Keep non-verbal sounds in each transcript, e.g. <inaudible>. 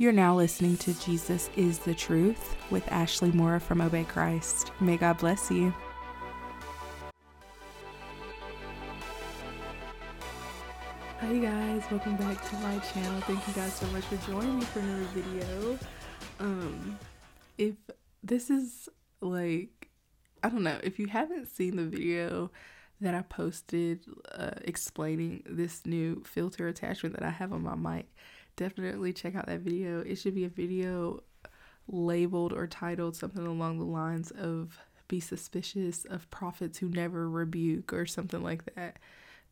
You're now listening to Jesus is the Truth with Ashley Moore from Obey Christ. May God bless you. Hi guys, welcome back to my channel. Thank you guys so much for joining me for another video. Um if this is like I don't know, if you haven't seen the video that I posted uh, explaining this new filter attachment that I have on my mic, definitely check out that video. It should be a video labeled or titled something along the lines of be suspicious of prophets who never rebuke or something like that.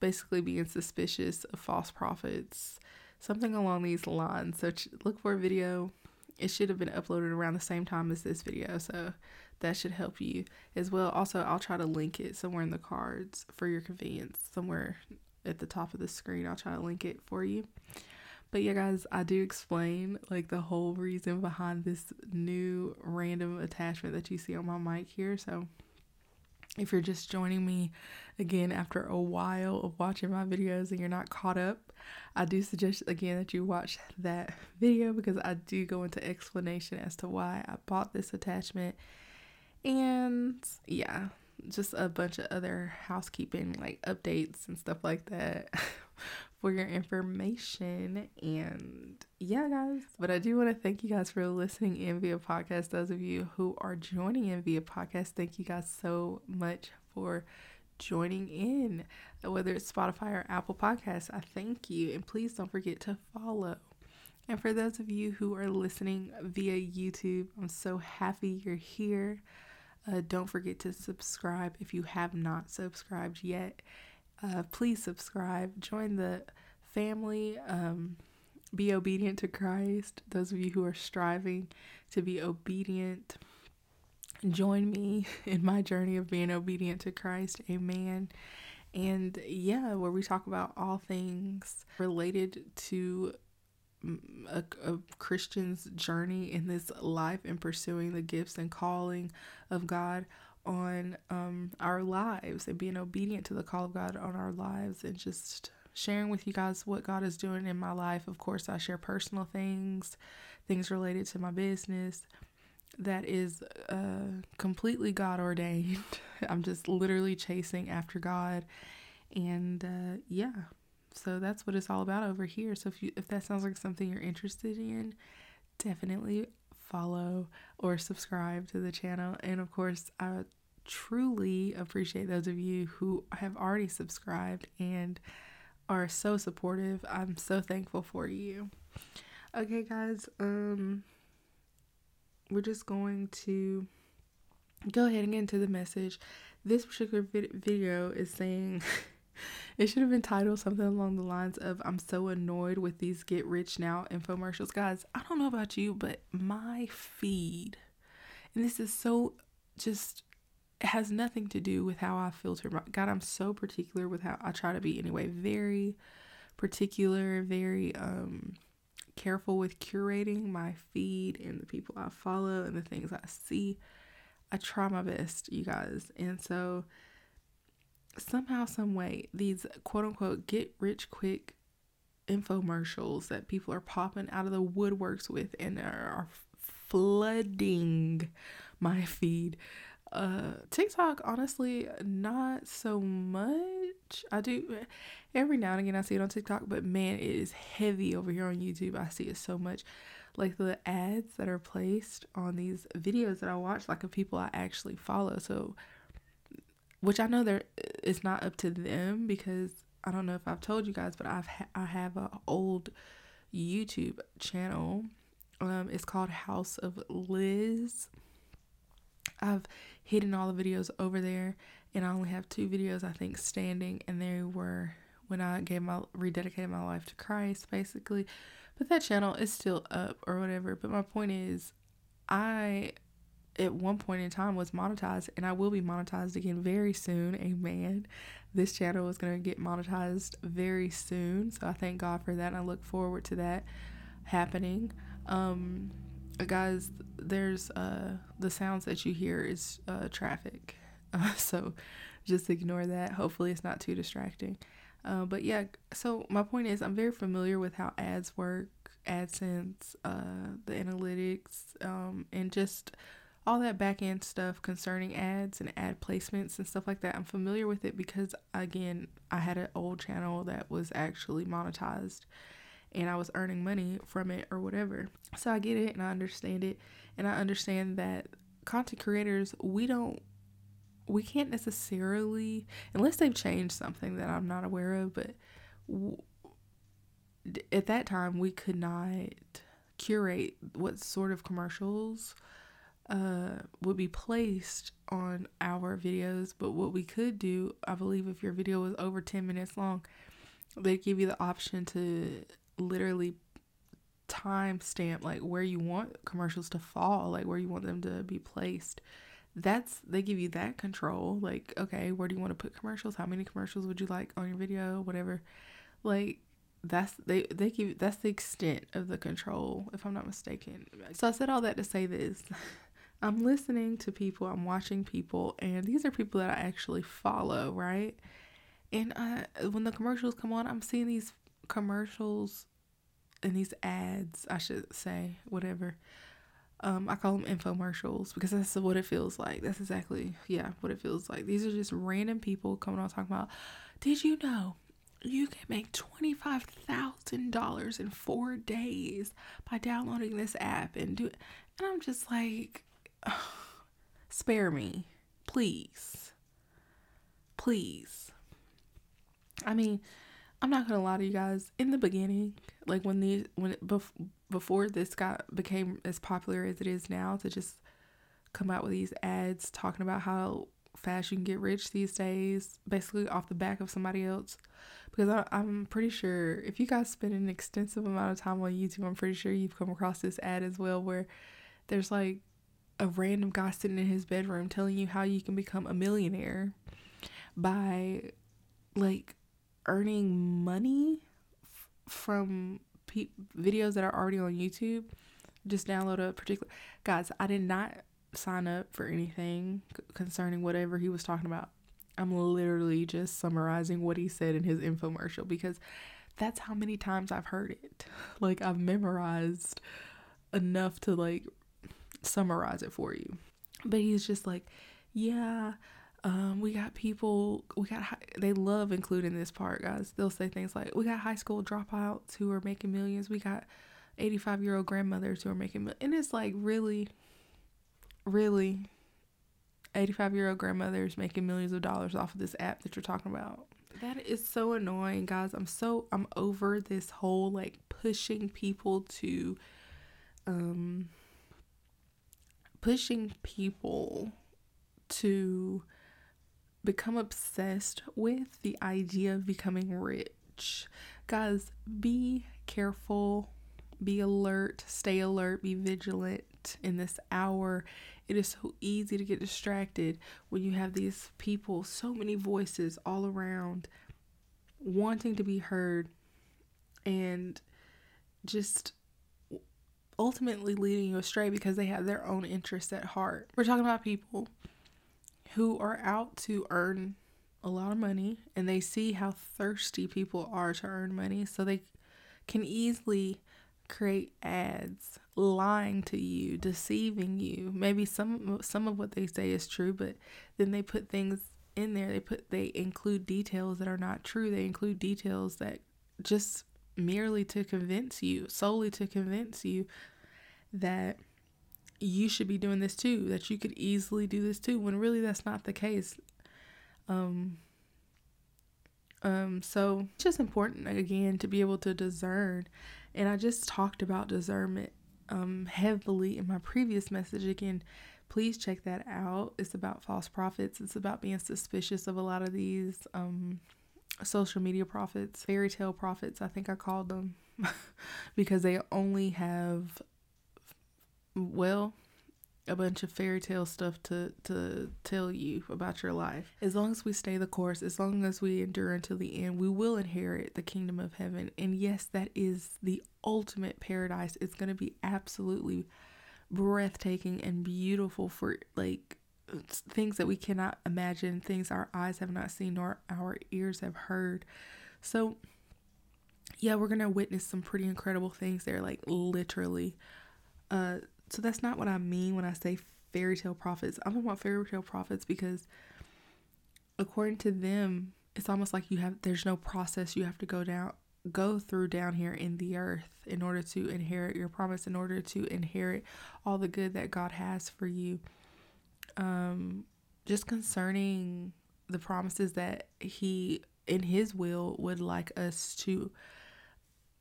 Basically, being suspicious of false prophets, something along these lines. So, look for a video. It should have been uploaded around the same time as this video, so that should help you as well. Also, I'll try to link it somewhere in the cards for your convenience, somewhere at the top of the screen. I'll try to link it for you. But yeah, guys, I do explain like the whole reason behind this new random attachment that you see on my mic here. So if you're just joining me again after a while of watching my videos and you're not caught up, I do suggest again that you watch that video because I do go into explanation as to why I bought this attachment. And yeah, just a bunch of other housekeeping like updates and stuff like that <laughs> for your information. And yeah, guys, but I do want to thank you guys for listening in via podcast. Those of you who are joining in via podcast, thank you guys so much for joining in, whether it's Spotify or Apple Podcasts. I thank you. And please don't forget to follow. And for those of you who are listening via YouTube, I'm so happy you're here. Uh, don't forget to subscribe if you have not subscribed yet. Uh, please subscribe, join the family, um, be obedient to Christ. Those of you who are striving to be obedient, join me <laughs> in my journey of being obedient to Christ. Amen. And yeah, where we talk about all things related to a, a, Christian's journey in this life and pursuing the gifts and calling of God on um, our lives and being obedient to the call of God on our lives and just sharing with you guys what God is doing in my life. Of course, I share personal things, things related to my business that is uh, completely God ordained. <laughs> I'm just literally chasing after God. And uh, yeah, so that's what it's all about over here. So if you if that sounds like something you're interested in, definitely follow or subscribe to the channel. And of course, I truly appreciate those of you who have already subscribed and are so supportive. I'm so thankful for you. Okay, guys, um we're just going to go ahead and get into the message. This particular vid- video is saying <laughs> it should have been titled something along the lines of I'm so annoyed with these get rich now infomercials. Guys, I don't know about you, but my feed, and this is so just it has nothing to do with how I filter my God, I'm so particular with how I try to be anyway. Very particular, very um careful with curating my feed and the people I follow and the things I see. I try my best, you guys. And so somehow, some way, these quote unquote get rich quick infomercials that people are popping out of the woodworks with and are flooding my feed. Uh, TikTok, honestly, not so much. I do every now and again I see it on TikTok, but man, it is heavy over here on YouTube. I see it so much. Like the ads that are placed on these videos that I watch, like of people I actually follow. So which I know there it's not up to them because I don't know if I've told you guys, but I've ha- I have a old YouTube channel. Um, it's called House of Liz. I've hidden all the videos over there, and I only have two videos I think standing, and they were when I gave my rededicated my life to Christ, basically. But that channel is still up or whatever. But my point is, I at one point in time was monetized and I will be monetized again very soon. Amen. This channel is going to get monetized very soon. So I thank God for that and I look forward to that happening. Um guys, there's uh the sounds that you hear is uh traffic. Uh, <laughs> so just ignore that. Hopefully it's not too distracting. Uh, but yeah, so my point is I'm very familiar with how ads work AdSense, uh, the analytics, um, and just all that back end stuff concerning ads and ad placements and stuff like that. I'm familiar with it because, again, I had an old channel that was actually monetized and I was earning money from it or whatever. So I get it and I understand it. And I understand that content creators, we don't, we can't necessarily, unless they've changed something that I'm not aware of, but w- at that time we could not curate what sort of commercials uh, would be placed on our videos. But what we could do, I believe, if your video was over 10 minutes long, they give you the option to literally time stamp like where you want commercials to fall, like where you want them to be placed. That's they give you that control. Like, okay, where do you want to put commercials? How many commercials would you like on your video? Whatever. Like that's they they give that's the extent of the control, if I'm not mistaken. So I said all that to say this. <laughs> I'm listening to people, I'm watching people, and these are people that I actually follow, right? And I, when the commercials come on, I'm seeing these commercials and these ads, I should say, whatever. Um, I call them infomercials because that's what it feels like. That's exactly, yeah, what it feels like. These are just random people coming on talking about, did you know you can make $25,000 in four days by downloading this app and do? And I'm just like, <sighs> spare me, please. Please. I mean, I'm not gonna lie to you guys. In the beginning, like when these when it, bef- before this got became as popular as it is now, to just come out with these ads talking about how fast you can get rich these days, basically off the back of somebody else. Because I, I'm pretty sure if you guys spend an extensive amount of time on YouTube, I'm pretty sure you've come across this ad as well, where there's like a random guy sitting in his bedroom telling you how you can become a millionaire by like earning money f- from pe- videos that are already on YouTube. Just download a particular guys. I did not sign up for anything c- concerning whatever he was talking about. I'm literally just summarizing what he said in his infomercial because that's how many times I've heard it. <laughs> Like I've memorized enough to like summarize it for you. But he's just like, yeah, um, we got people, we got, high, they love including this part, guys. They'll say things like, we got high school dropouts who are making millions. We got 85 year old grandmothers who are making. And it's like, really, really, 85 year old grandmothers making millions of dollars off of this app that you're talking about. That is so annoying, guys. I'm so, I'm over this whole like pushing people to, um, pushing people to become obsessed with the idea of becoming rich. Guys, be careful, be alert, stay alert, be vigilant in this hour. It is so easy to get distracted when you have these people, so many voices all around wanting to be heard and just ultimately leading you astray because they have their own interests at heart. We're talking about people who are out to earn a lot of money and they see how thirsty people are to earn money, so they can easily create ads lying to you, deceiving you. Maybe some some of what they say is true, but then they put things in there. They put they include details that are not true. They include details that just merely to convince you, solely to convince you that you should be doing this too, that you could easily do this too, when really that's not the case. Um, um, so it's just important again to be able to discern. And I just talked about discernment um heavily in my previous message again. Please check that out. It's about false prophets. It's about being suspicious of a lot of these um social media prophets, fairy tale prophets, I think I called them, <laughs> because they only have, well, a bunch of fairy tale stuff to to tell you about your life. As long as we stay the course, as long as we endure until the end, we will inherit the kingdom of heaven. And yes, that is the ultimate paradise. It's going to be absolutely breathtaking and beautiful for like things that we cannot imagine, things our eyes have not seen nor our ears have heard. So, yeah, we're going to witness some pretty incredible things there, like literally. Uh, so that's not what I mean when I say fairy tale prophets. I'm talking about fairy tale prophets because according to them, it's almost like you have there's no process you have to go down go through down here in the earth in order to inherit your promise, in order to inherit all the good that God has for you. Um, just concerning the promises that He, in His will, would like us to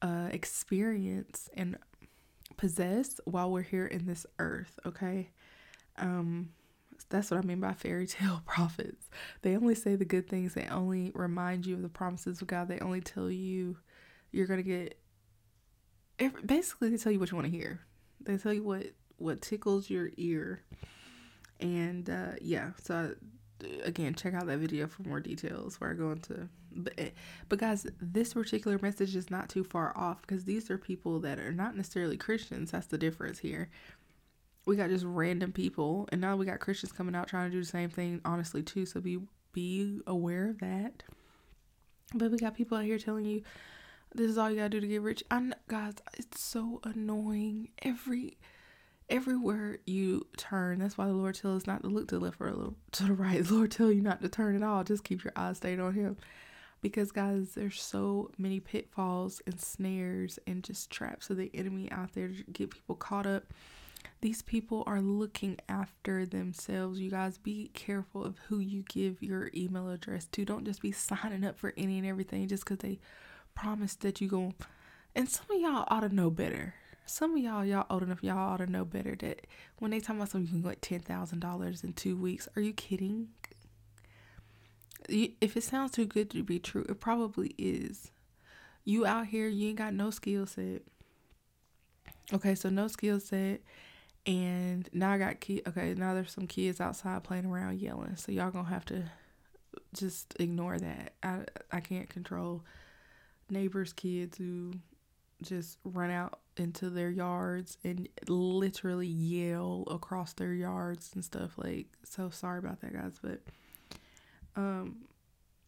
uh, experience and possess while we're here in this earth, okay? Um, that's what I mean by fairy <laughs> tale prophets. They only say the good things, they only remind you of the promises of God, they only tell you you're to get basically they tell you what you want to hear. They tell you what what tickles your ear. And uh yeah, so again, check out that video for more details where I go into but, eh, but guys, this particular message is not too far off because these are people that are not necessarily Christians. That's the difference here. We got just random people and now we got Christians coming out trying to do the same thing honestly too, so be be aware of that. But we got people out here telling you this is all you gotta do to get rich. I guys, it's so annoying. Every everywhere you turn, that's why the Lord tells us not to look to the left or to the right. The Lord tell you not to turn at all. Just keep your eyes stayed on Him, because guys, there's so many pitfalls and snares and just traps of the enemy out there to get people caught up. These people are looking after themselves. You guys be careful of who you give your email address to. Don't just be signing up for any and everything just because they promise that you going and some of y'all ought to know better. Some of y'all, y'all old enough, y'all ought to know better that when they talk about something, you can get ten thousand dollars in two weeks. Are you kidding? If it sounds too good to be true, it probably is. You out here, you ain't got no skill set. Okay, so no skill set, and now I got kid. Okay, now there's some kids outside playing around yelling. So y'all gonna have to just ignore that. I I can't control neighbors' kids who just run out into their yards and literally yell across their yards and stuff like so sorry about that guys but um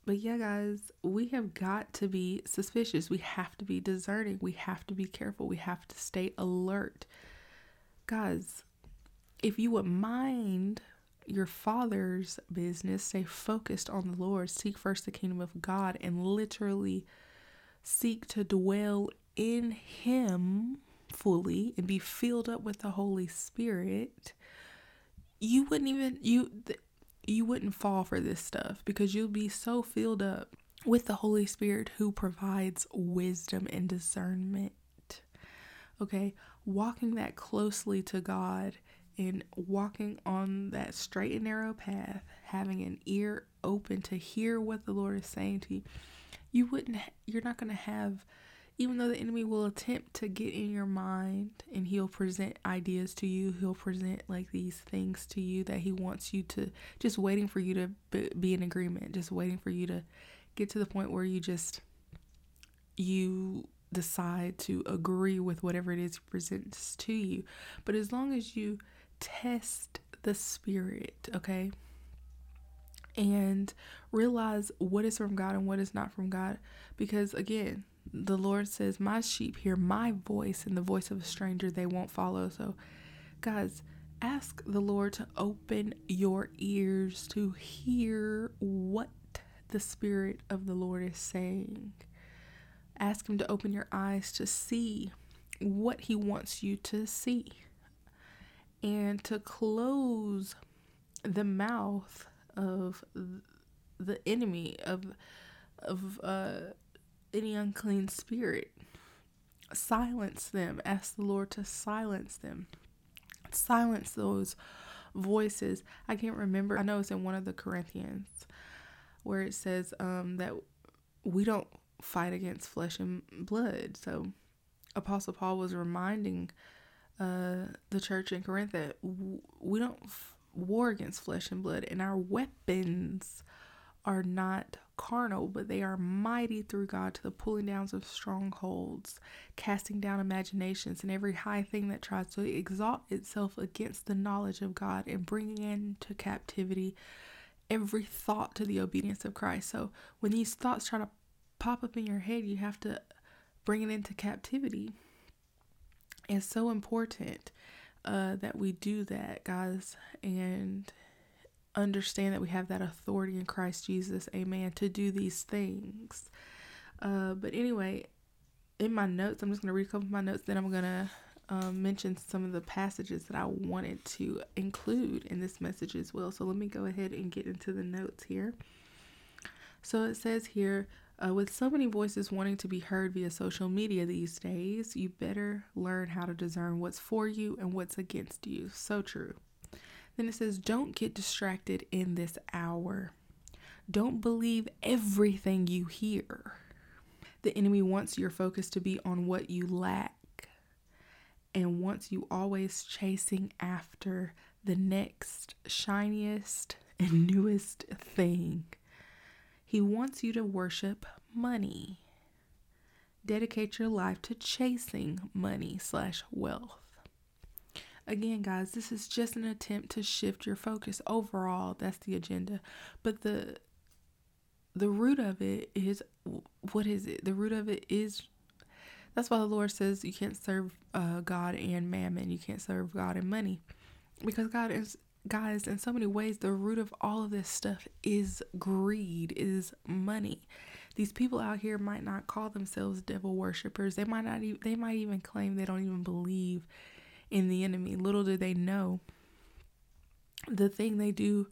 but yeah guys we have got to be suspicious. We have to be discerning. We have to be careful. We have to stay alert. Guys if you would mind your father's business stay focused on the lord. Seek first the kingdom of god and literally seek to dwell in Him fully and be filled up with the Holy Spirit, you wouldn't even you you wouldn't fall for this stuff because you'll be so filled up with the Holy Spirit who provides wisdom and discernment. Okay, walking that closely to God and walking on that straight and narrow path, having an ear open to hear what the Lord is saying to you you wouldn't you're not going to have even though the enemy will attempt to get in your mind and he'll present ideas to you he'll present like these things to you that he wants you to just waiting for you to be in agreement just waiting for you to get to the point where you just you decide to agree with whatever it is he presents to you but as long as you test the spirit okay and realize what is from God and what is not from God. Because again, the Lord says, My sheep hear my voice, and the voice of a stranger they won't follow. So, guys, ask the Lord to open your ears to hear what the Spirit of the Lord is saying. Ask Him to open your eyes to see what He wants you to see and to close the mouth of the enemy of of uh, any unclean spirit. Silence them. Ask the Lord to silence them. Silence those voices. I can't remember. I know it's in one of the Corinthians where it says um, that we don't fight against flesh and blood. So Apostle Paul was reminding uh, the church in Corinth that we don't war against flesh and blood, and our weapons are not carnal, but they are mighty through God to the pulling down of strongholds, casting down imaginations, and every high thing that tries to exalt itself against the knowledge of God, and bringing into captivity every thought to the obedience of Christ. So when these thoughts try to pop up in your head, you have to bring it into captivity. It's so important uh, that we do that, guys, and understand that we have that authority in Christ Jesus, amen, to do these things. Uh, but anyway, in my notes, I'm just going to read a couple of my notes, then I'm going to um, mention some of the passages that I wanted to include in this message as well. So let me go ahead and get into the notes here. So it says here, uh, with so many voices wanting to be heard via social media these days, you better learn how to discern what's for you and what's against you. So true. Then it says, don't get distracted in this hour. Don't believe everything you hear. The enemy wants your focus to be on what you lack and wants you always chasing after the next shiniest and <laughs> newest thing. He wants you to worship money. Dedicate your life to chasing money slash wealth. Again, guys, this is just an attempt to shift your focus. Overall, that's the agenda. But the the root of it is what is it? The root of it is that's why the Lord says you can't serve uh, God and mammon. You can't serve God and money, because God is guys in so many ways the root of all of this stuff is greed is money these people out here might not call themselves devil worshippers they might not even they might even claim they don't even believe in the enemy. Little do they know the thing they do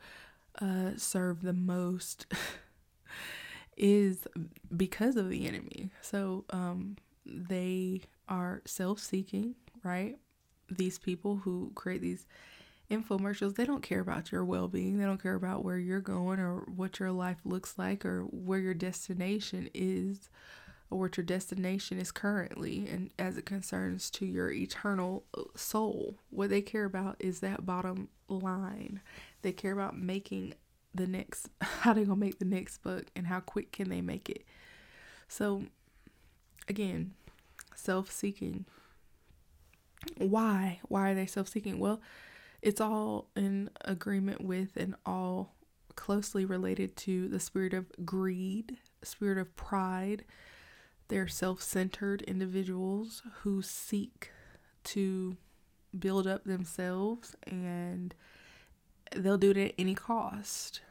uh, serve the most <laughs> is because of the enemy. So um, they are self-seeking right? These people who create these infomercials, they don't care about your well being. They don't care about where you're going or what your life looks like or where your destination is or what your destination is currently and as it concerns to your eternal uh, soul. What they care about is that bottom line. They care about making the next <laughs> how they gonna make the next buck and how quick can they make it. So again, self seeking. Why? Why are they self seeking? Well, it's all in agreement with and all closely related to the spirit of greed, spirit of pride. They're self centered individuals who seek to build up themselves and they'll do it at any cost.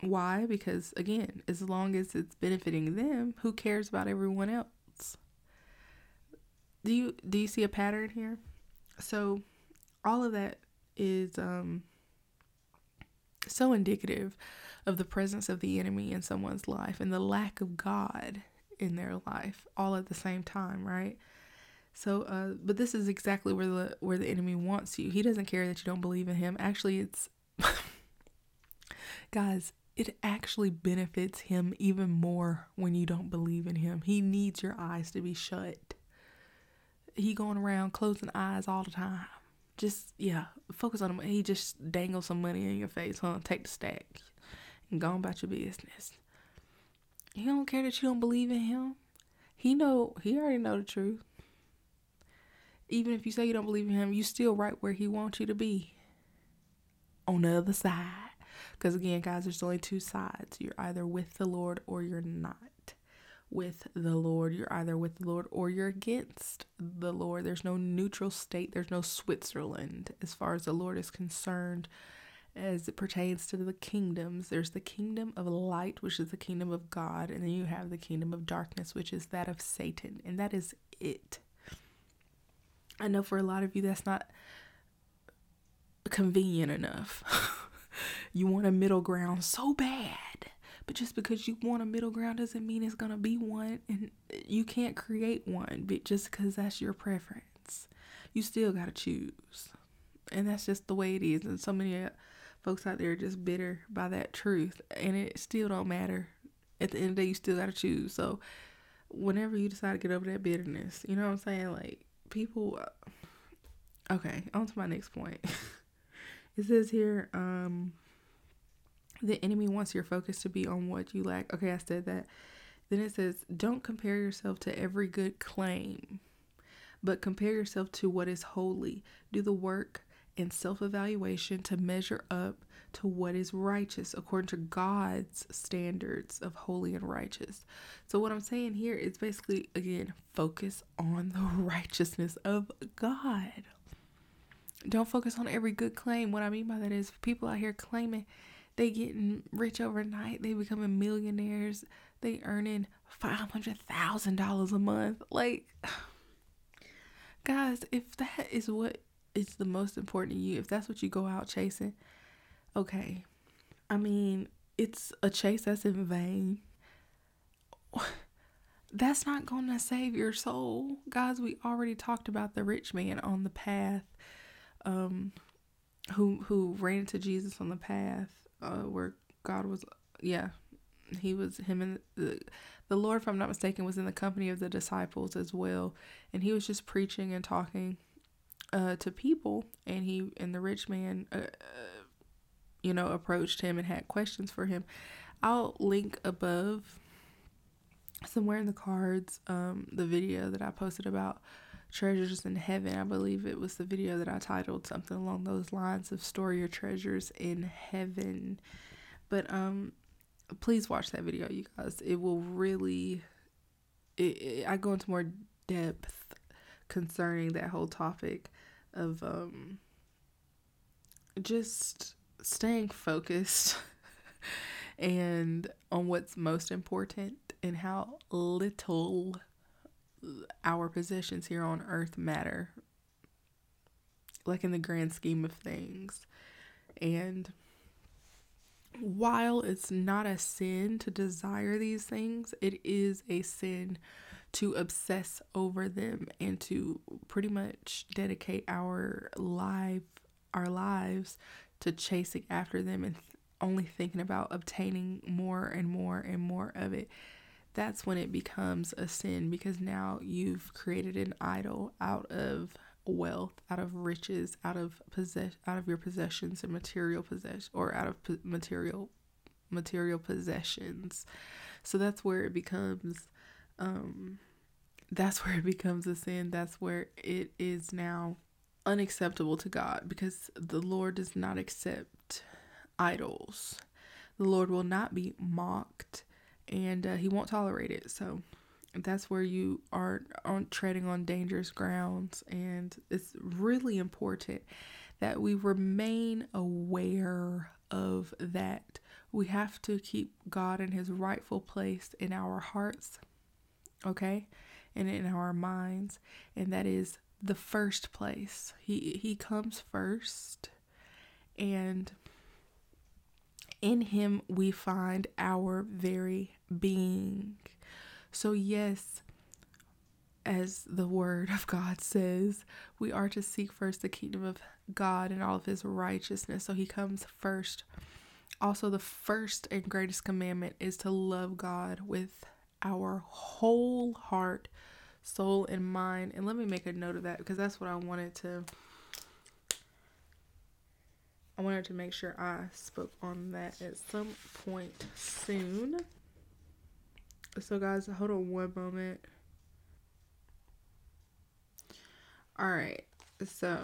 Why? Because again, as long as it's benefiting them, who cares about everyone else? Do you do you see a pattern here? So all of that is um, so indicative of the presence of the enemy in someone's life and the lack of God in their life all at the same time, right? So, uh, but this is exactly where the where the enemy wants you. He doesn't care that you don't believe in him. Actually, it's <laughs> guys, it actually benefits him even more when you don't believe in him. He needs your eyes to be shut. He going around closing eyes all the time just yeah, focus on him. He just dangle some money in your face, huh? Take the stack and go about your business. He don't care that you don't believe in him. He know he already know the truth. Even if you say you don't believe in him, you still right where he wants you to be. On the other side. Because again, guys, there's only two sides. You're either with the Lord or you're not with the Lord. You're either with the Lord or you're against the Lord. There's no neutral state, there's no Switzerland as far as the Lord is concerned as it pertains to the kingdoms. There's the kingdom of light, which is the kingdom of God, and then you have the kingdom of darkness, which is that of Satan, and that is it. I know for a lot of you that's not convenient enough. <laughs> you want a middle ground so bad but just because you want a middle ground doesn't mean it's going to be one. And you can't create one but just because that's your preference. You still got to choose. And that's just the way it is. And so many uh, folks out there are just bitter by that truth. And it still don't matter. At the end of the day, you still got to choose. So whenever you decide to get over that bitterness, you know what I'm saying? Like, people. Uh, okay, on to my next point. <laughs> it says here, um, the enemy wants your focus to be on what you lack. Okay, I said that. Then it says, don't compare yourself to every good claim, but compare yourself to what is holy. Do the work and self evaluation to measure up to what is righteous according to God's standards of holy and righteous. So, what I'm saying here is basically, again, focus on the <laughs> righteousness of God. Don't focus on every good claim. What I mean by that is people out here claiming they getting rich overnight, they becoming millionaires, they earning five hundred thousand dollars a month. Like <sighs> guys, if that is what is the most important to you, if that's what you go out chasing, okay. I mean, it's a chase that's in vain. <sighs> That's not going to save your soul. Guys, we already talked about the rich man on the path um who who ran into Jesus on the path uh where God was yeah, he was him and the the Lord, if I'm not mistaken, was in the company of the disciples as well, and he was just preaching and talking uh, to people, and he and the rich man, uh, you know, approached him and had questions for him. I'll link above somewhere in the cards um, the video that I posted about treasures in heaven. I believe it was the video that I titled something along those lines of store your treasures in heaven. But um please watch that video, you guys. It will really. It, it, I go into more depth concerning that whole topic of um just staying focused <laughs> and on what's most important and how little our possessions here on earth matter. Like in the grand scheme of things. And while it's not a sin to desire these things, it is a sin to obsess over them and to pretty much dedicate our life our lives to chasing after them and only thinking about obtaining more and more and more of it that's when it becomes a sin because now you've created an idol out of wealth, out of riches, out of possess, out of your possessions and material possession, or out of po- material material possessions. So that's where it becomes, um, that's <laughs> where it becomes a sin. That's where it is now unacceptable to God because the Lord does not accept idols. The Lord will not be mocked, and uh, He won't tolerate it. So that's where you are on treading on dangerous grounds and it's really important that we remain aware of that we have to keep god in his rightful place in our hearts okay and in our minds and that is the first place he he comes first and in him we find our very being so, yes, as the word of God says, we are to seek first the kingdom of God and all of his righteousness. So, he comes first. Also, the first and greatest commandment is to love God with our whole heart, soul, and mind. And let me make a note of that because that's what I wanted to. I wanted to make sure I spoke on that at some point soon. So, guys, hold on one moment. All right, so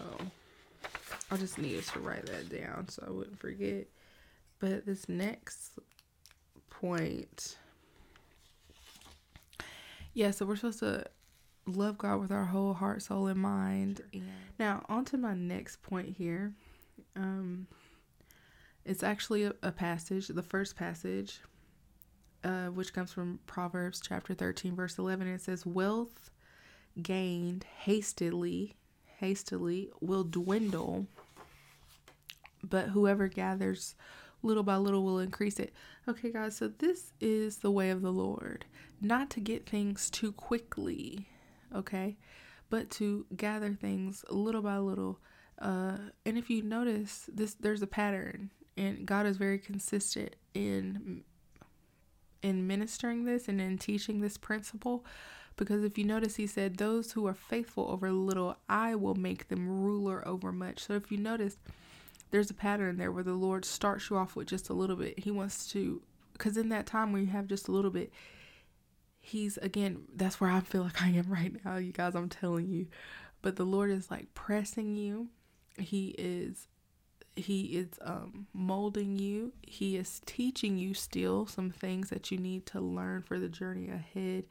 I just needed to write that down so I wouldn't forget. But this next point, yeah, so we're supposed to love God with our whole heart, soul, and mind. Now, on to my next point here. Um, it's actually a, a passage, the first passage uh, which comes from Proverbs chapter 13, verse 11. It says, Wealth gained hastily, hastily will dwindle, but whoever gathers little by little will increase it. Okay, guys, so this is the way of the Lord. Not to get things too quickly, okay, but to gather things little by little. Uh, and if you notice, this there's a pattern, and God is very consistent in in ministering this and in teaching this principle because if you notice he said those who are faithful over little i will make them ruler over much so if you notice there's a pattern there where the lord starts you off with just a little bit. He wants to because in that time where you have just a little bit he's again that's where i feel like i am <laughs> right now you guys i'm telling you. But the lord is like pressing you. He is he is um, molding you. He is teaching you still some things that you need to learn for the journey ahead.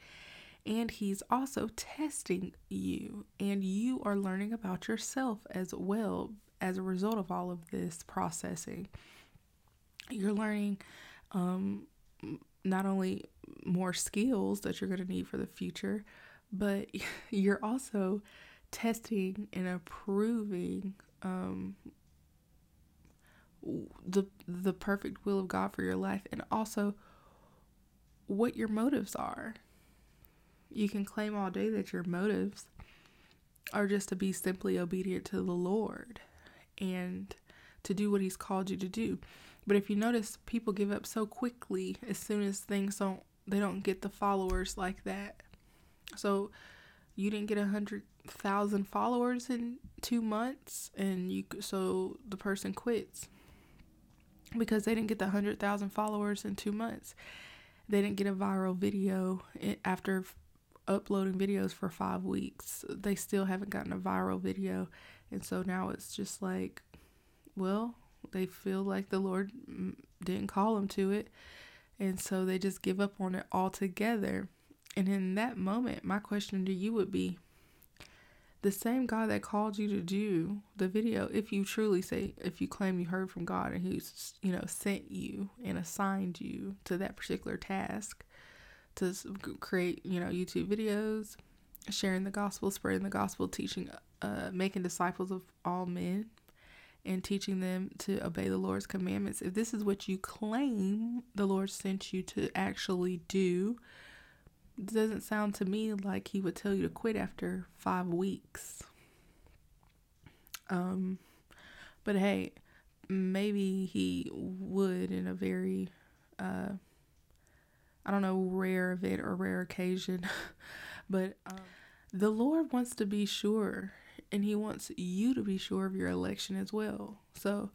And he's also testing you, and you are learning about yourself as well as a result of all of this processing. You're learning um, not only more skills that you're going to need for the future, but <laughs> you're also testing and approving um, the the perfect will of God for your life and also what your motives are. You can claim all day that your motives are just to be simply obedient to the Lord and to do what he's called you to do. But if you notice people give up so quickly as soon as things don't they don't get the followers like that. So you didn't get a hundred thousand followers in two months and you so the person quits because they didn't get the 100,000 followers in two months. They didn't get a viral video after uploading videos for five weeks. They still haven't gotten a viral video. And so now it's just like, well, they feel like the Lord mm, didn't call them to it. And so they just give up on it altogether. And in that moment, my question to you would be the same God that called you to do the video, if you truly say, if you claim you heard from God and He's, you know, sent you and assigned you to that particular task to create, you know, YouTube videos, sharing the gospel, spreading the gospel, teaching, uh, making disciples of all men, and teaching them to obey the Lord's commandments. If this is what you claim the Lord sent you to actually do, doesn't sound to me like he would tell you to quit after five weeks. Um, but hey, maybe he would in a very, uh, I don't know, rare event or rare occasion. <laughs> but um, the Lord wants to be sure, and He wants you to be sure of your election as well. So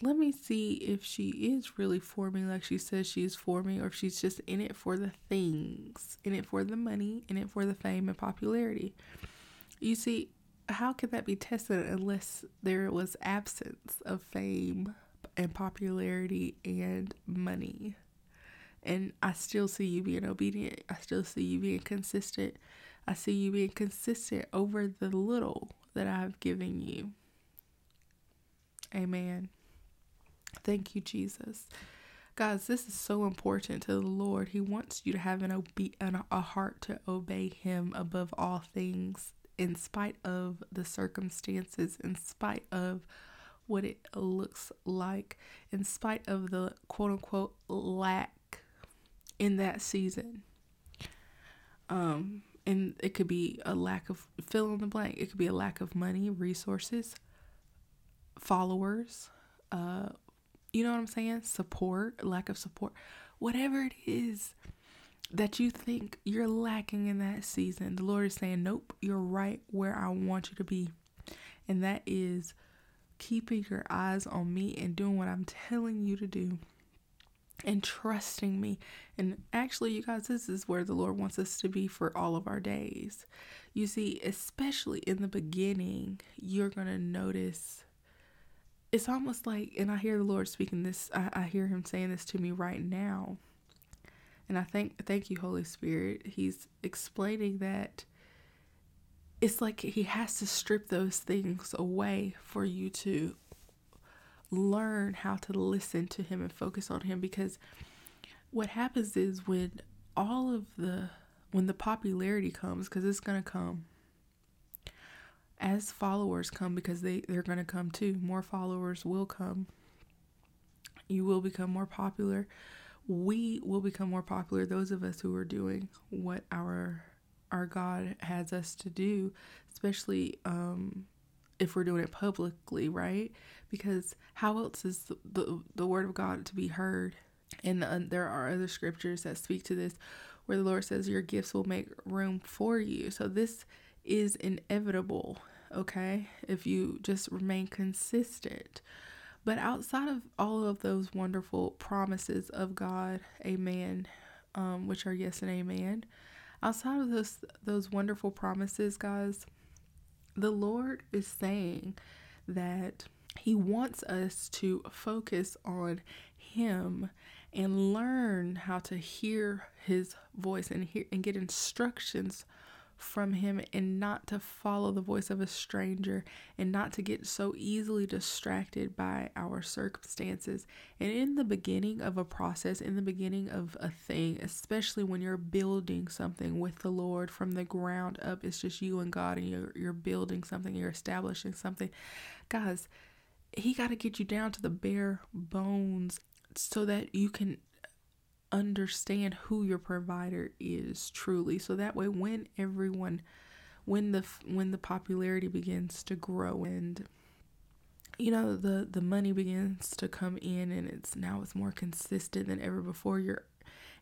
let me see if she is really for me like she says she is for me or if she's just in it for the things, in it for the money, in it for the fame and popularity. You see, how can that be tested unless there was absence of fame and popularity and money? And I still see you being obedient. I still see you being consistent. I see you being consistent over the little that I've given you. Amen. Thank you, Jesus. Guys, this is so important to the Lord. He wants you to have an obe- an, a heart to obey Him above all things, in spite of the circumstances, in spite of what it looks like, in spite of the quote unquote lack in that season. Um, and it could be a lack of fill in the blank. It could be a lack of money, resources, followers, uh, you know what I'm saying? Support, lack of support, whatever it is that you think you're lacking in that season, the Lord is saying, Nope, you're right where I want you to be. And that is keeping your eyes on me and doing what I'm telling you to do and trusting me. And actually, you guys, this is where the Lord wants us to be for all of our days. You see, especially in the beginning, you're going to notice it's almost like, and I hear the Lord speaking this, I, I hear Him saying this to me right now. And I thank, thank you, Holy Spirit. He's explaining that it's like He has to strip those things away for you to learn how to listen to Him and focus on Him. Because what happens is when all of the, when the popularity comes, because it's going to come, as followers come because they they're going to come too more followers will come you will become more popular we will become more popular those of us who are doing what our our god has us to do especially um if we're doing it publicly right because how else is the the, the word of god to be heard and uh, there are other scriptures that speak to this where the lord says your gifts will make room for you so this is inevitable, okay? If you just remain consistent. But outside of all of those wonderful promises of God, amen, um, which are yes and amen, outside of those those wonderful promises, guys, the Lord is saying that He wants us to focus on Him and learn how to hear His voice and hear and get instructions from him and not to follow the voice of a stranger and not to get so easily distracted by our circumstances. And in the beginning of a process, in the beginning of a thing, especially when you're building something with the Lord from the ground up, it's just you and God and you're you're building something, you're establishing something. Guys, he got to get you down to the bare bones so that you can understand who your provider is truly. So that way when everyone when the when the popularity begins to grow and you know the the money begins to come in and it's now it's more consistent than ever before you're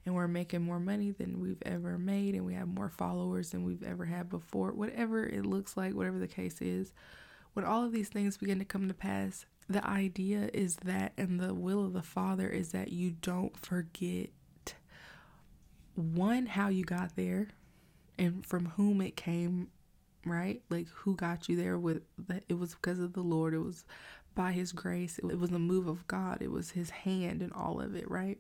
and we're making more money than we've ever made and we have more followers than we've ever had before whatever it looks like whatever the case is when all of these things begin to come to pass the idea is that and the will of the father is that you don't forget one how you got there and from whom it came right? Like who got you there with that it was because of the lord. It was by his grace. It was a move of god. It was his hand and all of it right?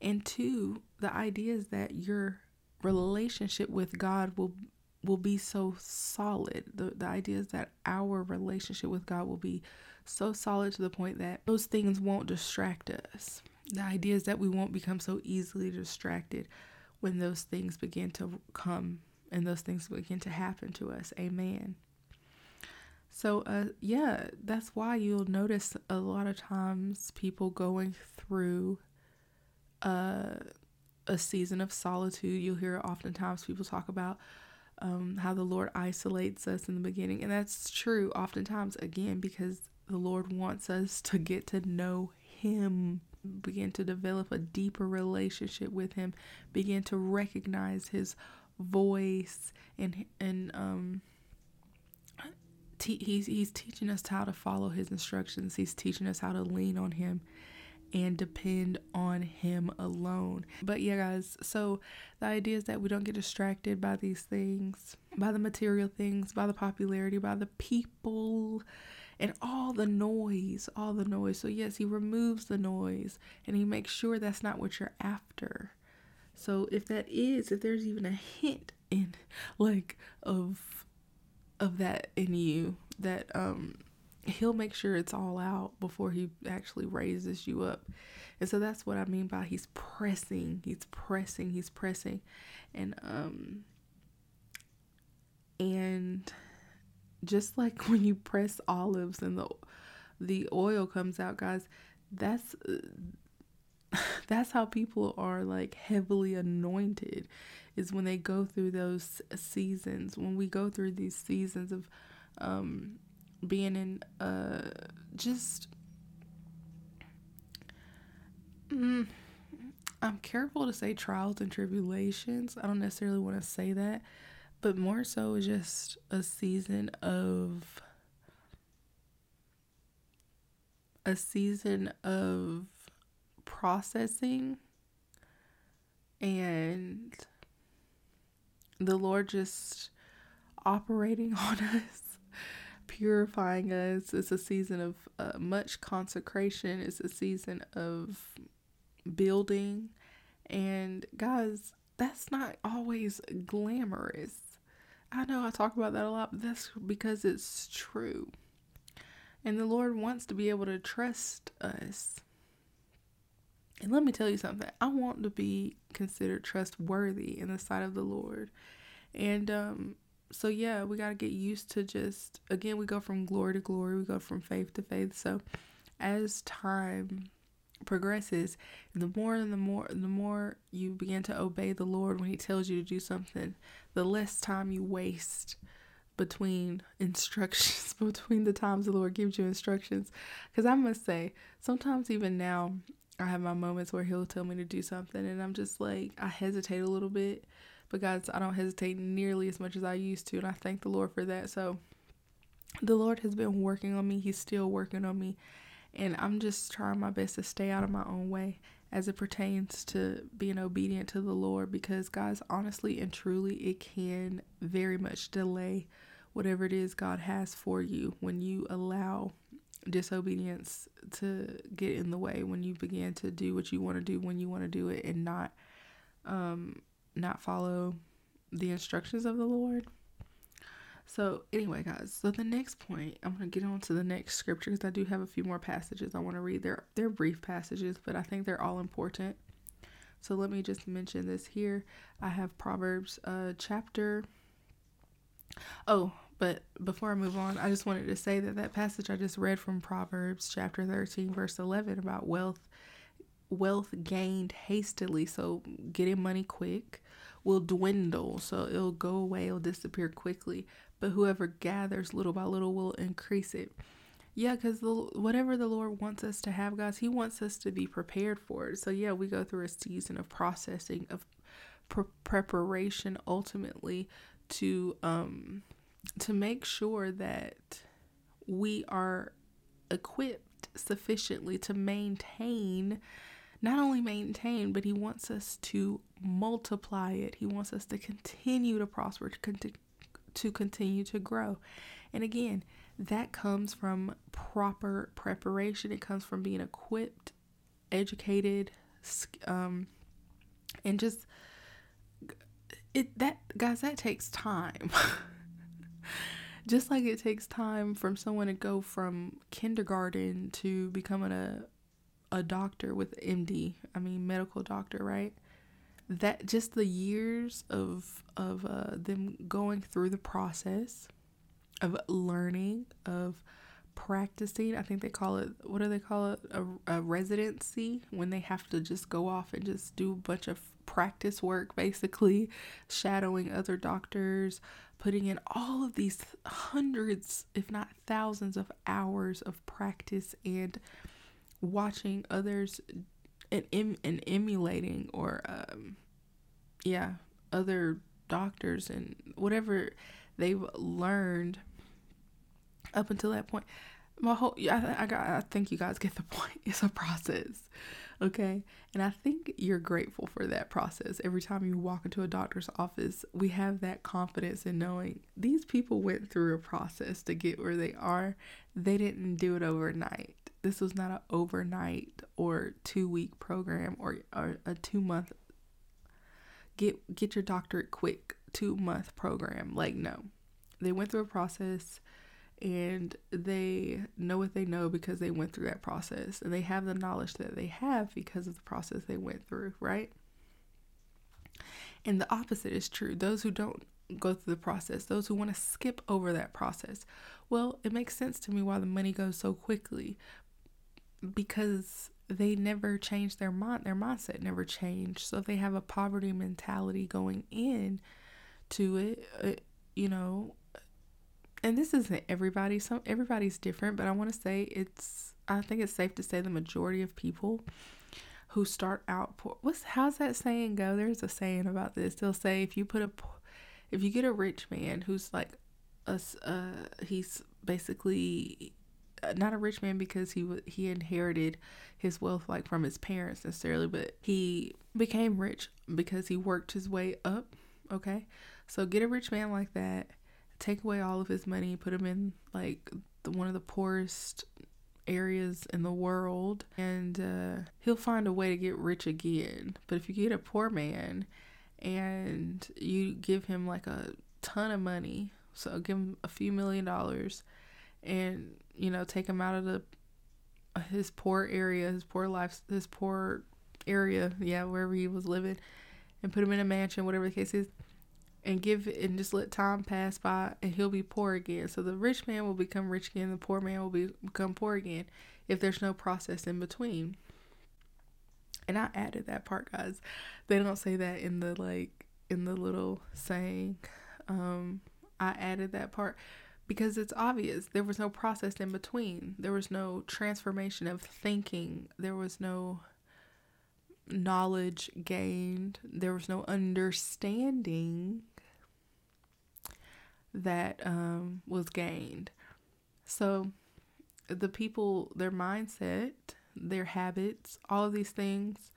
And two the idea is that your relationship with god will will be so solid the, the idea is that our relationship with god will be so solid to the point that those things won't distract us the idea is that we won't become so easily distracted when those things begin to come and those things begin to happen to us. Amen. So, uh, yeah, that's why you'll notice a lot of times people going through uh, a season of solitude. You'll hear oftentimes people talk about um, how the Lord isolates us in the beginning. And that's true, oftentimes, again, because the Lord wants us to get to know Him begin to develop a deeper relationship with him, begin to recognize his voice and and um te- he's he's teaching us how to follow his instructions. He's teaching us how to lean on him and depend on him alone. But yeah, guys, so the idea is that we don't get distracted by these things, by the material things, by the popularity, by the people and all the noise, all the noise. So, yes, he removes the noise and he makes sure that's not what you're after. So, if that is, if there's even a hint in like of of that in you, that um he'll make sure it's all out before he actually raises you up. And so that's what I mean by he's pressing, he's pressing, he's pressing. And um and just like <laughs> when you press olives and the the oil comes out guys that's <laughs> that's how people are like heavily anointed is when they go through those seasons when we go through these seasons of um being in uh just mm, I'm careful to say trials and tribulations. I don't necessarily want to say that but more so just a season of a season of processing and the Lord just operating <laughs> on us, purifying us. It's a season of uh, much consecration, it's a season of building. And guys, that's not always glamorous. I know I talk about that a lot, but that's because it's true. And the Lord wants to be able to trust us. And let me tell you something. I want to be considered trustworthy in the sight of the Lord. And um so yeah, we got to get used to just again, we go from glory to glory, we go from faith to faith. So as time progresses, the more and the more the more you begin to obey the Lord when he tells you to do something, the less time you waste between <laughs> instructions <laughs> between the times the Lord gives you instructions. Cuz I must say, sometimes even now I have my moments where he'll tell me to do something and I'm just like I hesitate a little bit, but guys, I don't hesitate nearly as much as I used to and I thank the Lord for that. So the Lord has been working on me. He's still working on me and I'm just trying my best to stay out of my own way as it pertains to being obedient to the Lord because, guys, honestly and truly, it can very much delay whatever it is God has for you when you allow disobedience to get in the way when you begin to do what you want to do when you want to do it and not um not follow the instructions of the Lord. So anyway, guys, so the next point, I'm gonna get on to the next scripture because I do have a few more passages I want to read. They're they're brief passages, but I think they're all important. So let me just mention this here. I have Proverbs uh chapter Oh, but before I move on, I just wanted to say that that passage I just read from Proverbs chapter 13 verse 11 about wealth wealth gained hastily, so getting money quick will dwindle, so it'll go away, it'll disappear quickly. But whoever gathers little by little will increase it. Yeah, because the whatever the Lord wants us to have, guys, He wants us to be prepared for it. So, yeah, we go through a season of processing, of pre- preparation, ultimately to um to make sure that we are equipped sufficiently to maintain not only maintain but he wants us to multiply it. He wants us to continue to prosper to, to continue to grow. And again that comes from proper preparation. It comes from being equipped educated um, and just it that guys that takes time. <laughs> Just like it takes time from someone to go from kindergarten to becoming a a doctor with MD, I mean medical doctor, right? That just the years of of uh, them going through the process of learning, of practicing. I think they call it what do they call it? A, a residency when they have to just go off and just do a bunch of practice work, basically shadowing other doctors, putting in all of these hundreds, if not thousands, of hours of practice and watching others and, and emulating or um, yeah other doctors and whatever they've learned up until that point. My whole I, I got I think you guys get the <laughs> point. It's a process okay? And I think you're grateful for that process. Every time you walk into a doctor's office we have that confidence in knowing these people went through a process to get where they are. They didn't do it overnight this was not an overnight or two week program or, or a two month get get your doctorate quick two month program. Like no. They went through a process and they know what they know because they went through that process and they have the knowledge that they have because of the process they went through, right? And the opposite is true. Those who don't go through the process, those who want to skip over that process. Well, it makes sense to me why the money goes so quickly because they never change their mind their mindset never changed. So they have a poverty mentality going in to it uh, you know and this isn't everybody some everybody's different but i want to say it's i think it's safe to say the majority of people who start out poor what's how's that saying go? There's a saying about this. They'll say if you put a if you get a rich man who's like a uh, he's basically not a rich man because he he inherited his wealth like from his parents necessarily, but he became rich because he worked his way up. Okay, so get a rich man like that, take away all of his money, put him in like the, one of the poorest areas in the world, and uh, he'll find a way to get rich again. But if you get a poor man and you give him like a ton of money, so give him a few million dollars and you know take him out of the his poor area, his poor life, his poor area, yeah, wherever he was living, and put him in a mansion, whatever the case is, and give and just let time pass by, and he'll be poor again. So the rich man will become rich again, the poor man will be, become poor again, if there's no process in between. And I added that part, guys. They don't say that in the like in the little saying. Um, I added that part because it's obvious there was no process in between. There was no transformation of thinking. There was no knowledge gained. There was no understanding that um, was gained. So the people, their mindset, their habits, all of these things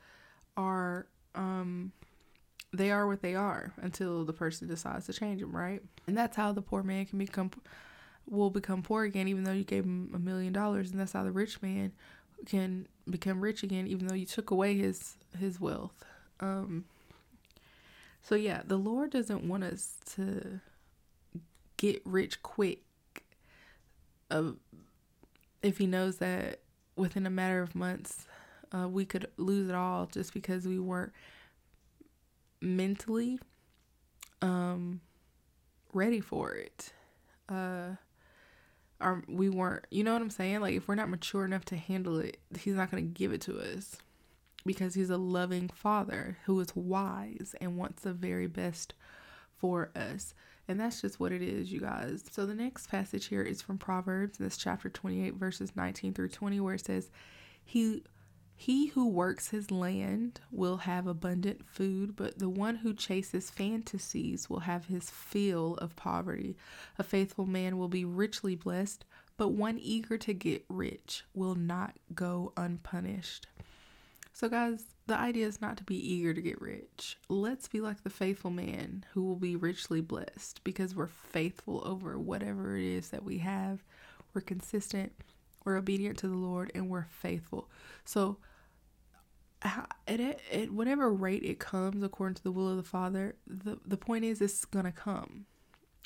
are um, they are what they are until the person decides to change them, right? And that's how the poor man can become will become poor again even though you gave him a million dollars and that's how the rich man can become rich again even though you took away his his wealth. Um so yeah, the Lord doesn't want us to get rich quick. Uh, if he knows that within a matter of months uh, we could lose it all just because we weren't mentally um ready for it. Uh we weren't you know what i'm saying? Like if we're not mature enough to handle it he's not going to give it to us because he's a loving father who is wise and wants the very best for us. And that's just what it is you guys. So the next passage here is from proverbs. This chapter 28 verses 19 through 20 where it says he he who works his land will have abundant food, but the one who chases fantasies will have his fill of poverty. A faithful man will be richly blessed, but one eager to get rich will not go unpunished. So, guys, the idea is not to be eager to get rich. Let's be like the faithful man who will be richly blessed because we're faithful over whatever it is that we have. We're consistent, we're obedient to the Lord, and we're faithful. So, at, at whatever rate it comes according to the will of the Father, the, the point is it's going to come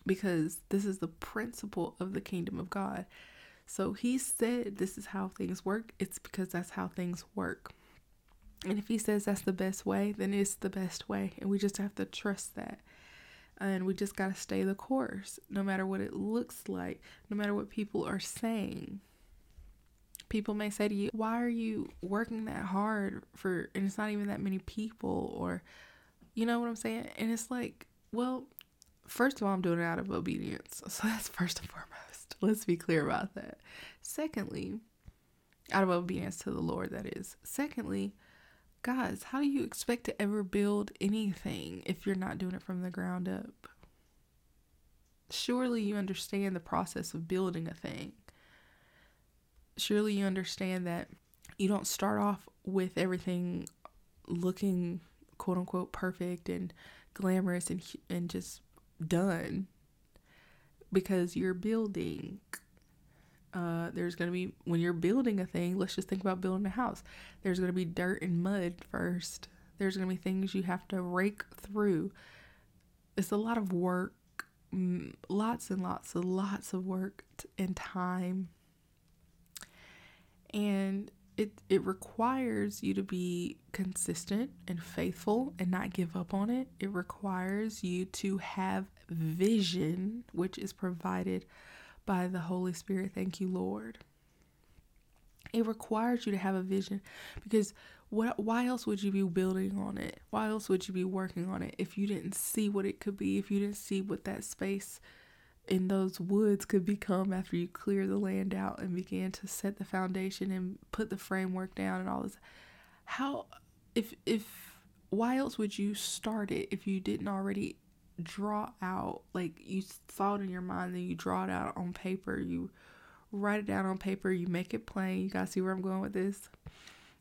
because this is the principle of the kingdom of God. So he said this is how things work. It's because that's how things work. And if he says that's the best way, then it's the best way. And we just have to trust that. And we just got to stay the course, no matter what it looks like, no matter what people are saying people may say to you, Why are you working that hard for, and it's not even that many people, or, you know what I'm saying? And it's like, Well, first of all, I'm doing it out of obedience. <laughs> So that's first and foremost. Let's be clear about that. Secondly, out of obedience to the Lord, that is. Secondly, guys, how do you expect to ever build anything if you're not doing it from the ground up? Surely you understand the process of building a thing surely you understand that you don't start off with everything looking quote unquote perfect and glamorous and and just done because you're building. Uh, there's going to be when you're building a thing let's just think about building a house. There's going to be dirt and mud first. There's going to be things you have to rake through. It's a lot of work lots and lots and lots of work and time and it it requires you to be consistent and faithful and not give up on it. It requires you to have vision, which is provided by the Holy Spirit. Thank you, Lord. It requires you to have a vision because what why else would you be building on it? Why else would you be working on it if you didn't see what it could be, if you didn't see what that space in those woods could become after you clear the land out and begin to set the foundation and put the framework down and all this. How if if why else would you start it if you didn't already draw out like you saw it in your mind then you draw it out on paper you write it down on paper you make it plain you guys see where i'm going with this?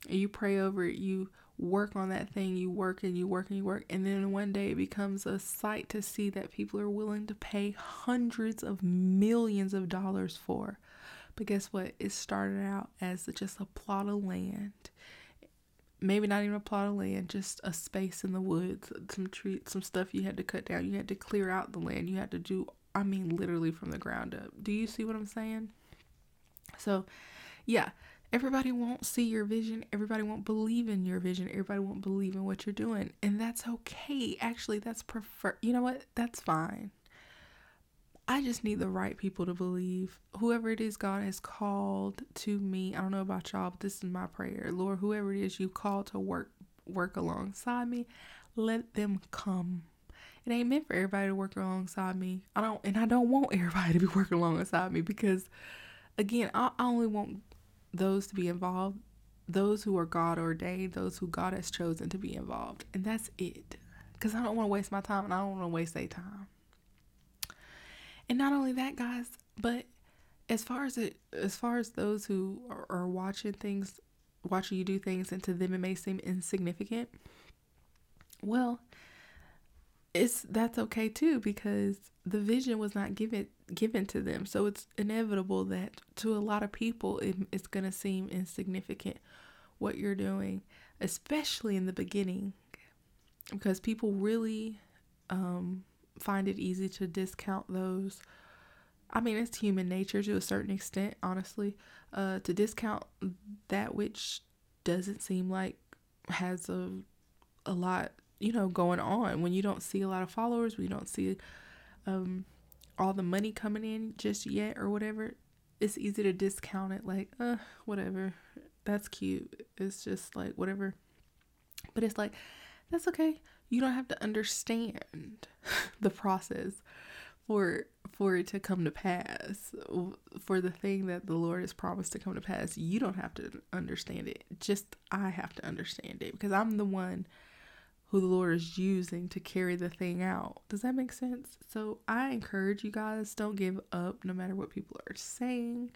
And you pray over it you work on that thing, you work and you work and you work, and then one day it becomes a sight to see that people are willing to pay hundreds of millions of dollars for. But guess what? It started out as just a plot of land. Maybe not even a plot of land, just a space in the woods, some tree, some stuff you had to cut down. You had to clear out the land. You had to do, I mean, literally from the ground up. Do you see what I'm saying? So, yeah, everybody won't see your vision. Everybody won't believe in your vision. Everybody won't believe in what you're doing. And that's okay. Actually that's prefer you know what? That's fine. I just need the right people to believe. Whoever it is god has called to me i don't know about y'all but this is my prayer. Lord whoever it is you call to work work alongside me let them come. It ain't meant for everybody to work alongside me. I don't and i don't want everybody to be working alongside me because again i, I only want those to be involved, those who are God ordained, those who God has chosen to be involved. And that's it. Because I don't want to waste my time and I don't want to waste their time. And not only that, guys, but as far as it as far as those who are, are watching things watching you do things and to them it may seem insignificant well it's that's okay too because the vision was not given given to them. So it's inevitable that to a lot of people it, it's going to seem insignificant what you're doing, especially in the beginning because people really um, find it easy to discount those I mean, it's human nature to a certain extent, honestly, uh, to discount that which doesn't seem like has a a lot, you know, going on. When you don't see a lot of followers, you don't see um, all the money coming in just yet or whatever, it's easy to discount it like, uh, whatever. That's cute. It's just like whatever. But it's like, that's okay. You don't have to understand <laughs> the process for for it to come to pass for the thing that the lord has promised to come to pass you don't have to understand it just i have to understand it because i'm the one who the lord is using to carry the thing out. Does that make sense? So i encourage you guys don't give up no matter what people are saying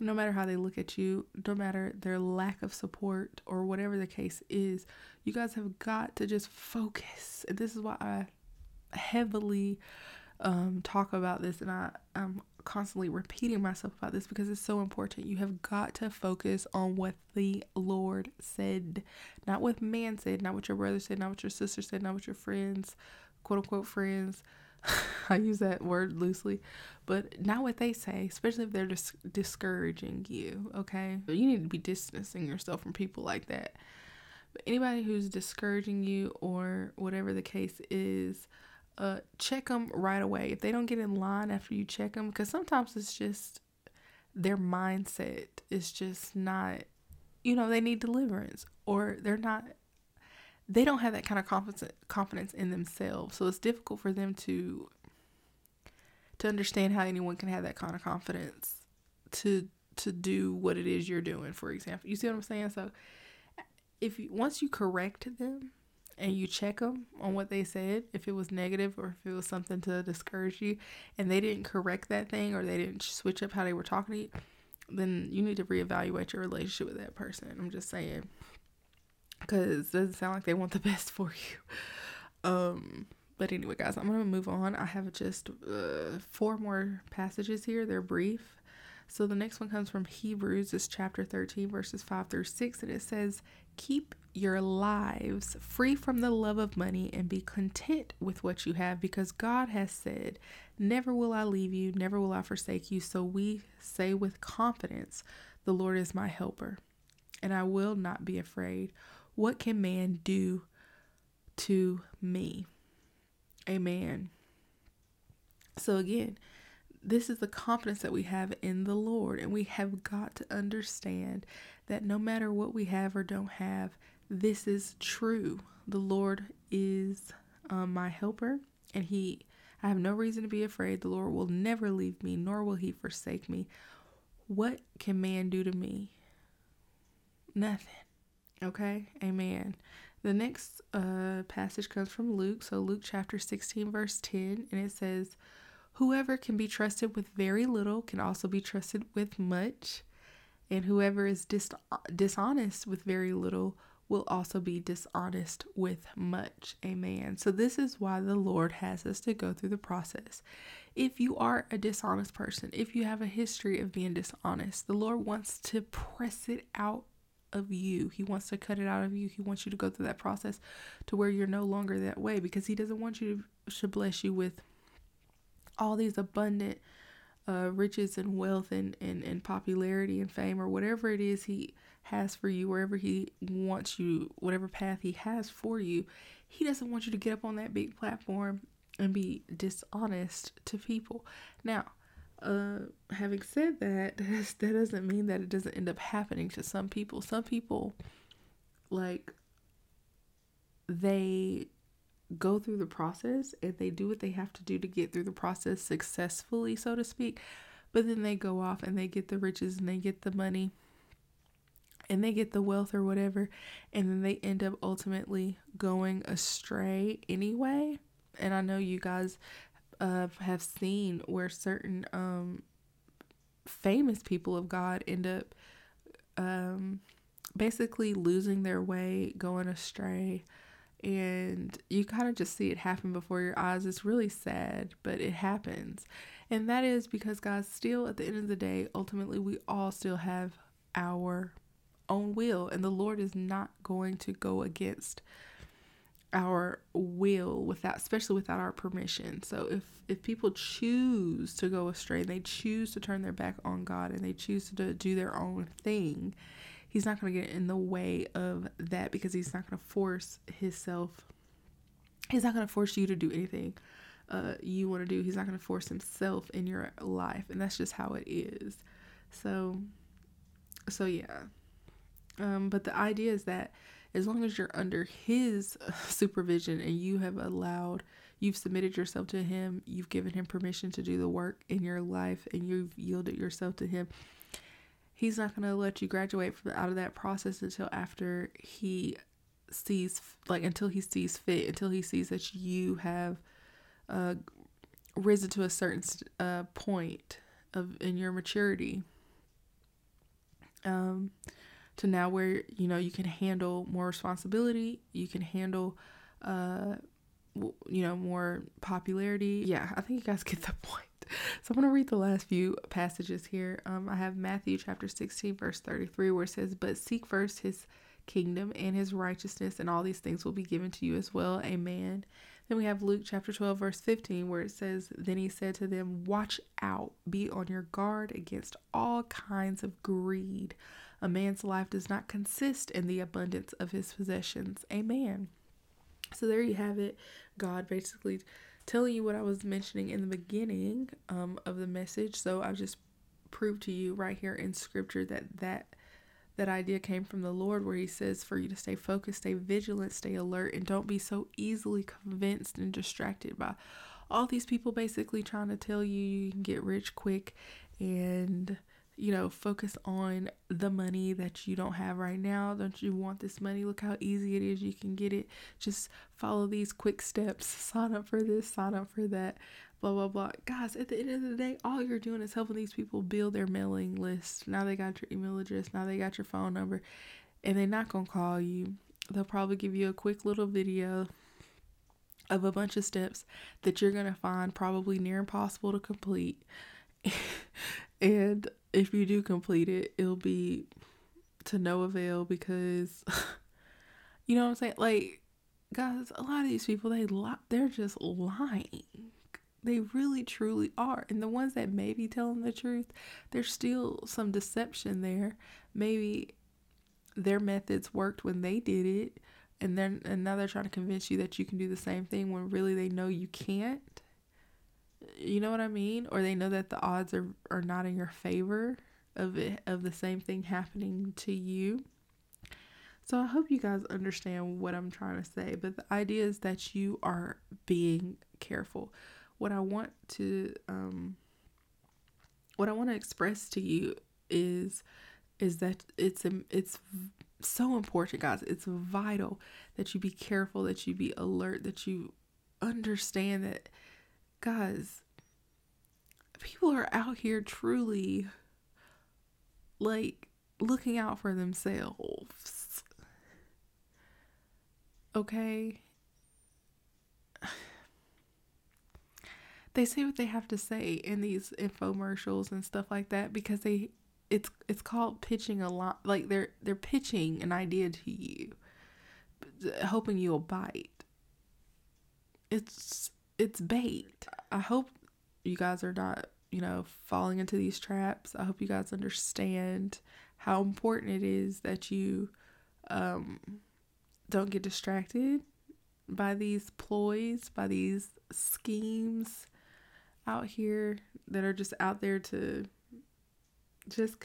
no matter how they look at you no matter their lack of support or whatever the case is. You guys have got to just focus. And this is why i heavily um, talk about this, and I, I'm constantly repeating myself about this because it's so important. You have got to focus on what the Lord said, not what man said, not what your brother said, not what your sister said, not what your friends, quote unquote friends. <laughs> I use that word loosely, but not what they say, especially if they're dis- discouraging you. Okay, you need to be distancing yourself from people like that. But anybody who's discouraging you or whatever the case is, uh, check them right away. If they don't get in line after you check them, because sometimes it's just their mindset is just not, you know, they need deliverance or they're not, they don't have that kind of confidence confidence in themselves. So it's difficult for them to to understand how anyone can have that kind of confidence to to do what it is you're doing. For example, you see what I'm saying? So if you, once you correct them and you check them on what they said, if it was negative or if it was something to discourage you, and they didn't correct that thing or they didn't switch up how they were talking to you, then you need to reevaluate your relationship with that person. I'm just saying, because it doesn't sound like they want the <laughs> best for you. Um, but anyway, guys, I'm gonna move on. I have just uh, four more passages here. They're brief. So the next one comes from Hebrews, it's chapter 13, verses 5 through 6, and it says, Keep your lives free from the love of money and be content with what you have because God has said, Never will I leave you, never will I forsake you. So we say with confidence, The Lord is my helper, and I will not be afraid. What can man do to me? Amen. So again, this is the confidence that we have in the Lord, and we have got to understand that no matter what we have or don't have, this is true. The Lord is um, my helper, and He, I have no reason to be afraid. The Lord will never leave me, nor will He forsake me. What can man do to me? Nothing. Okay, amen. The next uh, passage comes from Luke. So, Luke chapter 16, verse 10, and it says, Whoever can be trusted with very little can also be trusted with much, and whoever is dis- dishonest with very little will also be dishonest with much. Amen. So, this is why the Lord has us to go through the process. If you are a dishonest person, if you have a history of being dishonest, the Lord wants to press it out of you. He wants to cut it out of you. He wants you to go through that process to where you're no longer that way because He doesn't want you to, to bless you with all these abundant uh, riches and wealth and, and, and popularity and fame or whatever it is he has for you, wherever he wants you, whatever path he has for you, he doesn't want you to get up on that big platform and be dishonest to people. Now, uh, having said that, <laughs> that doesn't mean that it doesn't end up happening to some people. Some people, like, they go through the process and they do what they have to do to get through the process successfully, so to speak. But then they go off and they get the riches and they get the money and they get the wealth or whatever. And then they end up ultimately going astray anyway. And I know you guys uh, have seen where certain um, famous people of God end up um, basically losing their way, going astray and you kind of just see it happen before your eyes. It's really sad, but it happens. And that is because, guys, still at the end of the day, ultimately, we all still have our own will, and the Lord is not going to go against our will without especially without our permission. So if if people choose to go astray they choose to turn their back on god and they choose to do their own thing he's not going to get in the way of that because he's not going to force himself he's not going to force you to do anything uh, you want to do. He's not going to force himself in your life and that's just how it is. So so yeah um, but the idea is that as long as you're under his <laughs> supervision and you have allowed you've submitted yourself to him you've given him permission to do the work in your life and you've yielded yourself to him he's not going to let you graduate from out of that process until after he sees like until he sees fit until he sees that you have uh, risen to a certain uh, point of in your maturity. Um to now where you know you can handle more responsibility you can handle uh you know more popularity. Yeah i think you guys <laughs> get the point. So i'm going to read the last few passages here. Um i have matthew chapter 16 verse 33 where it says but seek first his kingdom and his righteousness and all these things will be given to you as well. Amen. Then we have luke chapter 12 verse 15 where it says then he said to them watch out. Be on your guard against all kinds of greed a man's life does not consist in the abundance of his possessions. Amen. So there you have it. God basically telling you what I was mentioning in the beginning um, of the message. So I've just proved to you right here in scripture that that that idea came from the Lord where he says for you to stay focused, stay vigilant, stay alert and don't be so easily convinced and distracted by all these people basically trying to tell you you can get rich quick and you know, focus on the money that you don't have right now. Don't you want this money? Look how easy it is. You can get it. Just follow these quick steps. <laughs> Sign up for this, sign up for that, blah, blah, blah. Guys, at the end of the day, all you're doing is helping these people build their mailing list. Now they got your email address, now they got your phone number, and they're not going to call you. They'll probably give you a quick little video of a bunch of steps that you're going to find probably near impossible to complete. <laughs> and if you do complete it, it'll be to no avail because <laughs> you know what I'm saying? Like guys, a lot of these people they lie, they're just lying. They really truly are. And the ones that may be telling the truth, there's still some deception there. Maybe their methods worked when they did it and then and now they're trying to convince you that you can do the same thing when really they know you can't you know what I mean? Or they know that the odds are, are not in your favor of it of the same thing happening to you. So I hope you guys understand what I'm trying to say, but the idea is that you are being careful. What I want to um what I want to express to you is is that it's it's so important guys. It's vital that you be careful, that you be alert, that you understand that guys, people are out here truly like looking out for themselves. Okay? <sighs> They say what they have to say in these infomercials and stuff like that because they it's it's called pitching a lot like they're they're pitching an idea to you hoping you'll bite. It's it's bait. I hope you guys are not, you know, falling into these traps. I hope you guys understand how important it is that you um, don't get distracted by these ploys, by these schemes out here that are just out there to just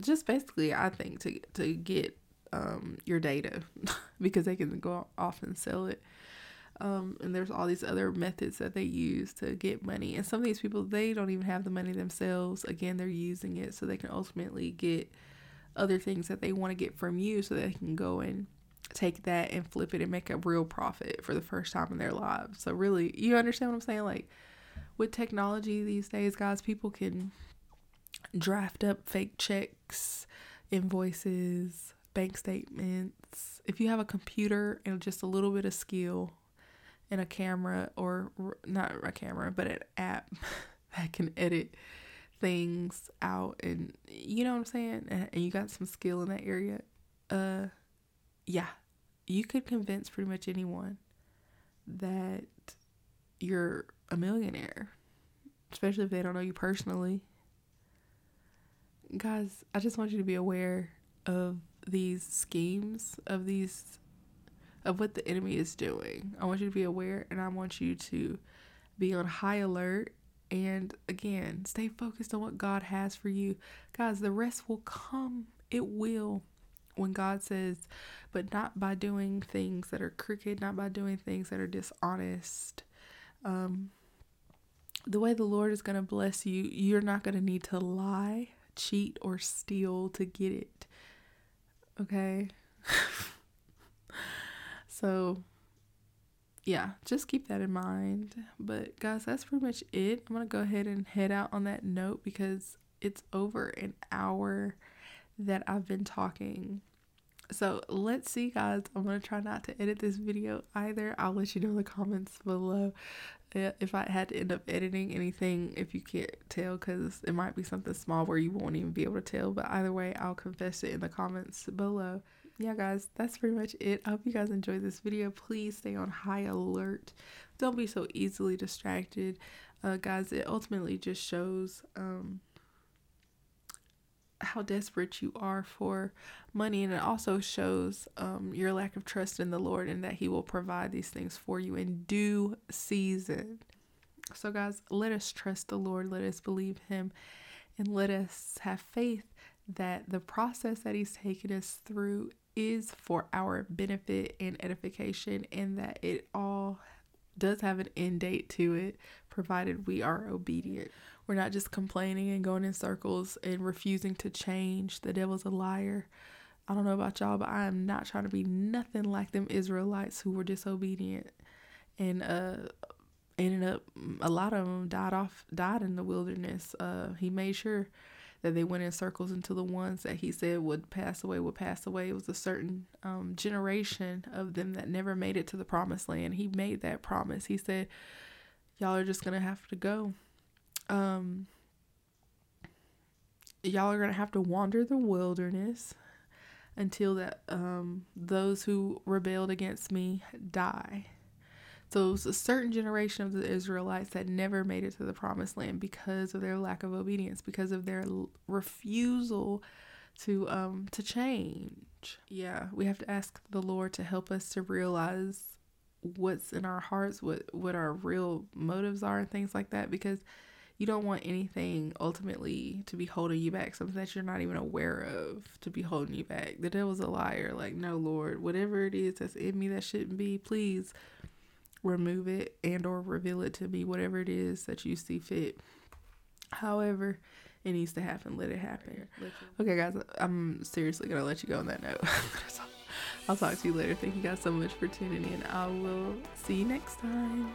just basically I think to to get um, your data <laughs> because they can go off and sell it um, and there's all these other methods that they use to get money. And some of these people, they don't even have the money themselves. Again, they're using it so they can ultimately get other things that they want to get from you so they can go and take that and flip it and make a real profit for the first time in their lives. So, really, you understand what I'm saying? Like, with technology these days, guys, people can draft up fake checks, invoices, bank statements. If you have a computer and just a little bit of skill and a camera, or not a camera, but an app <laughs> that can edit things out, and you know what I'm saying, and you got some skill in that area, uh, yeah, you could convince pretty much anyone that you're a millionaire, especially if they don't know you personally. Guys, I just want you to be aware of these schemes, of these, of what the enemy is doing. I want you to be aware and I want you to be on high alert and again, stay focused on what God has for you. Guys, the rest will come. It will when God says, but not by doing things that are crooked, not by doing things that are dishonest. Um, the way the Lord is going to bless you, you're not going to need to lie, cheat, or steal to get it. Okay? <laughs> so, yeah, just keep that in mind. But, guys, that's pretty much it. I'm going to go ahead and head out on that note because it's over an hour that I've been talking. So let's see, guys. I'm gonna try not to edit this video either. I'll let you know in the comments below uh, if I had to end up editing anything. If you can't tell, because it might be something small where you won't even be able to tell. But either way, I'll confess it in the comments below. Yeah, guys, that's pretty much it. I hope you guys enjoyed this video. Please stay on high alert. Don't be so easily distracted, uh, guys. It ultimately just shows. Um, how desperate you are for money and it also shows um, your lack of trust in the lord and that he will provide these things for you in due season so guys let us trust the lord let us believe him and let us have faith that the process that he's taken us through is for our benefit and edification and that it all does have an end date to it provided we are obedient we're not just complaining and going in circles and refusing to change. The devil's a liar. I don't know about y'all, but I am not trying to be nothing like them Israelites who were disobedient and uh ended up a lot of them died off died in the wilderness. Uh he made sure that they went in circles until the ones that he said would pass away would pass away. It was a certain um, generation of them that never made it to the promised land. He made that promise. He said, Y'all are just gonna have to go um y'all are going to have to wander the wilderness until that um those who rebelled against me die. A certain generation of the Israelites that never made it to the promised land because of their lack of obedience, because of their refusal to um to change. Yeah, we have to ask the Lord to help us to realize what's in our hearts, what what our real motives are and things like that because you don't want anything ultimately to be holding you back, something that you're not even aware of to be holding you back. The devil's a liar. Like, no, Lord, whatever it is that's in me that shouldn't be, please remove it and or reveal it to me, whatever it is that you see fit. However, it needs to happen. Let it happen. Okay, guys, I'm seriously gonna let you go on that note. <laughs> I'll talk to you later. Thank you guys so much for tuning in. I will see you next time.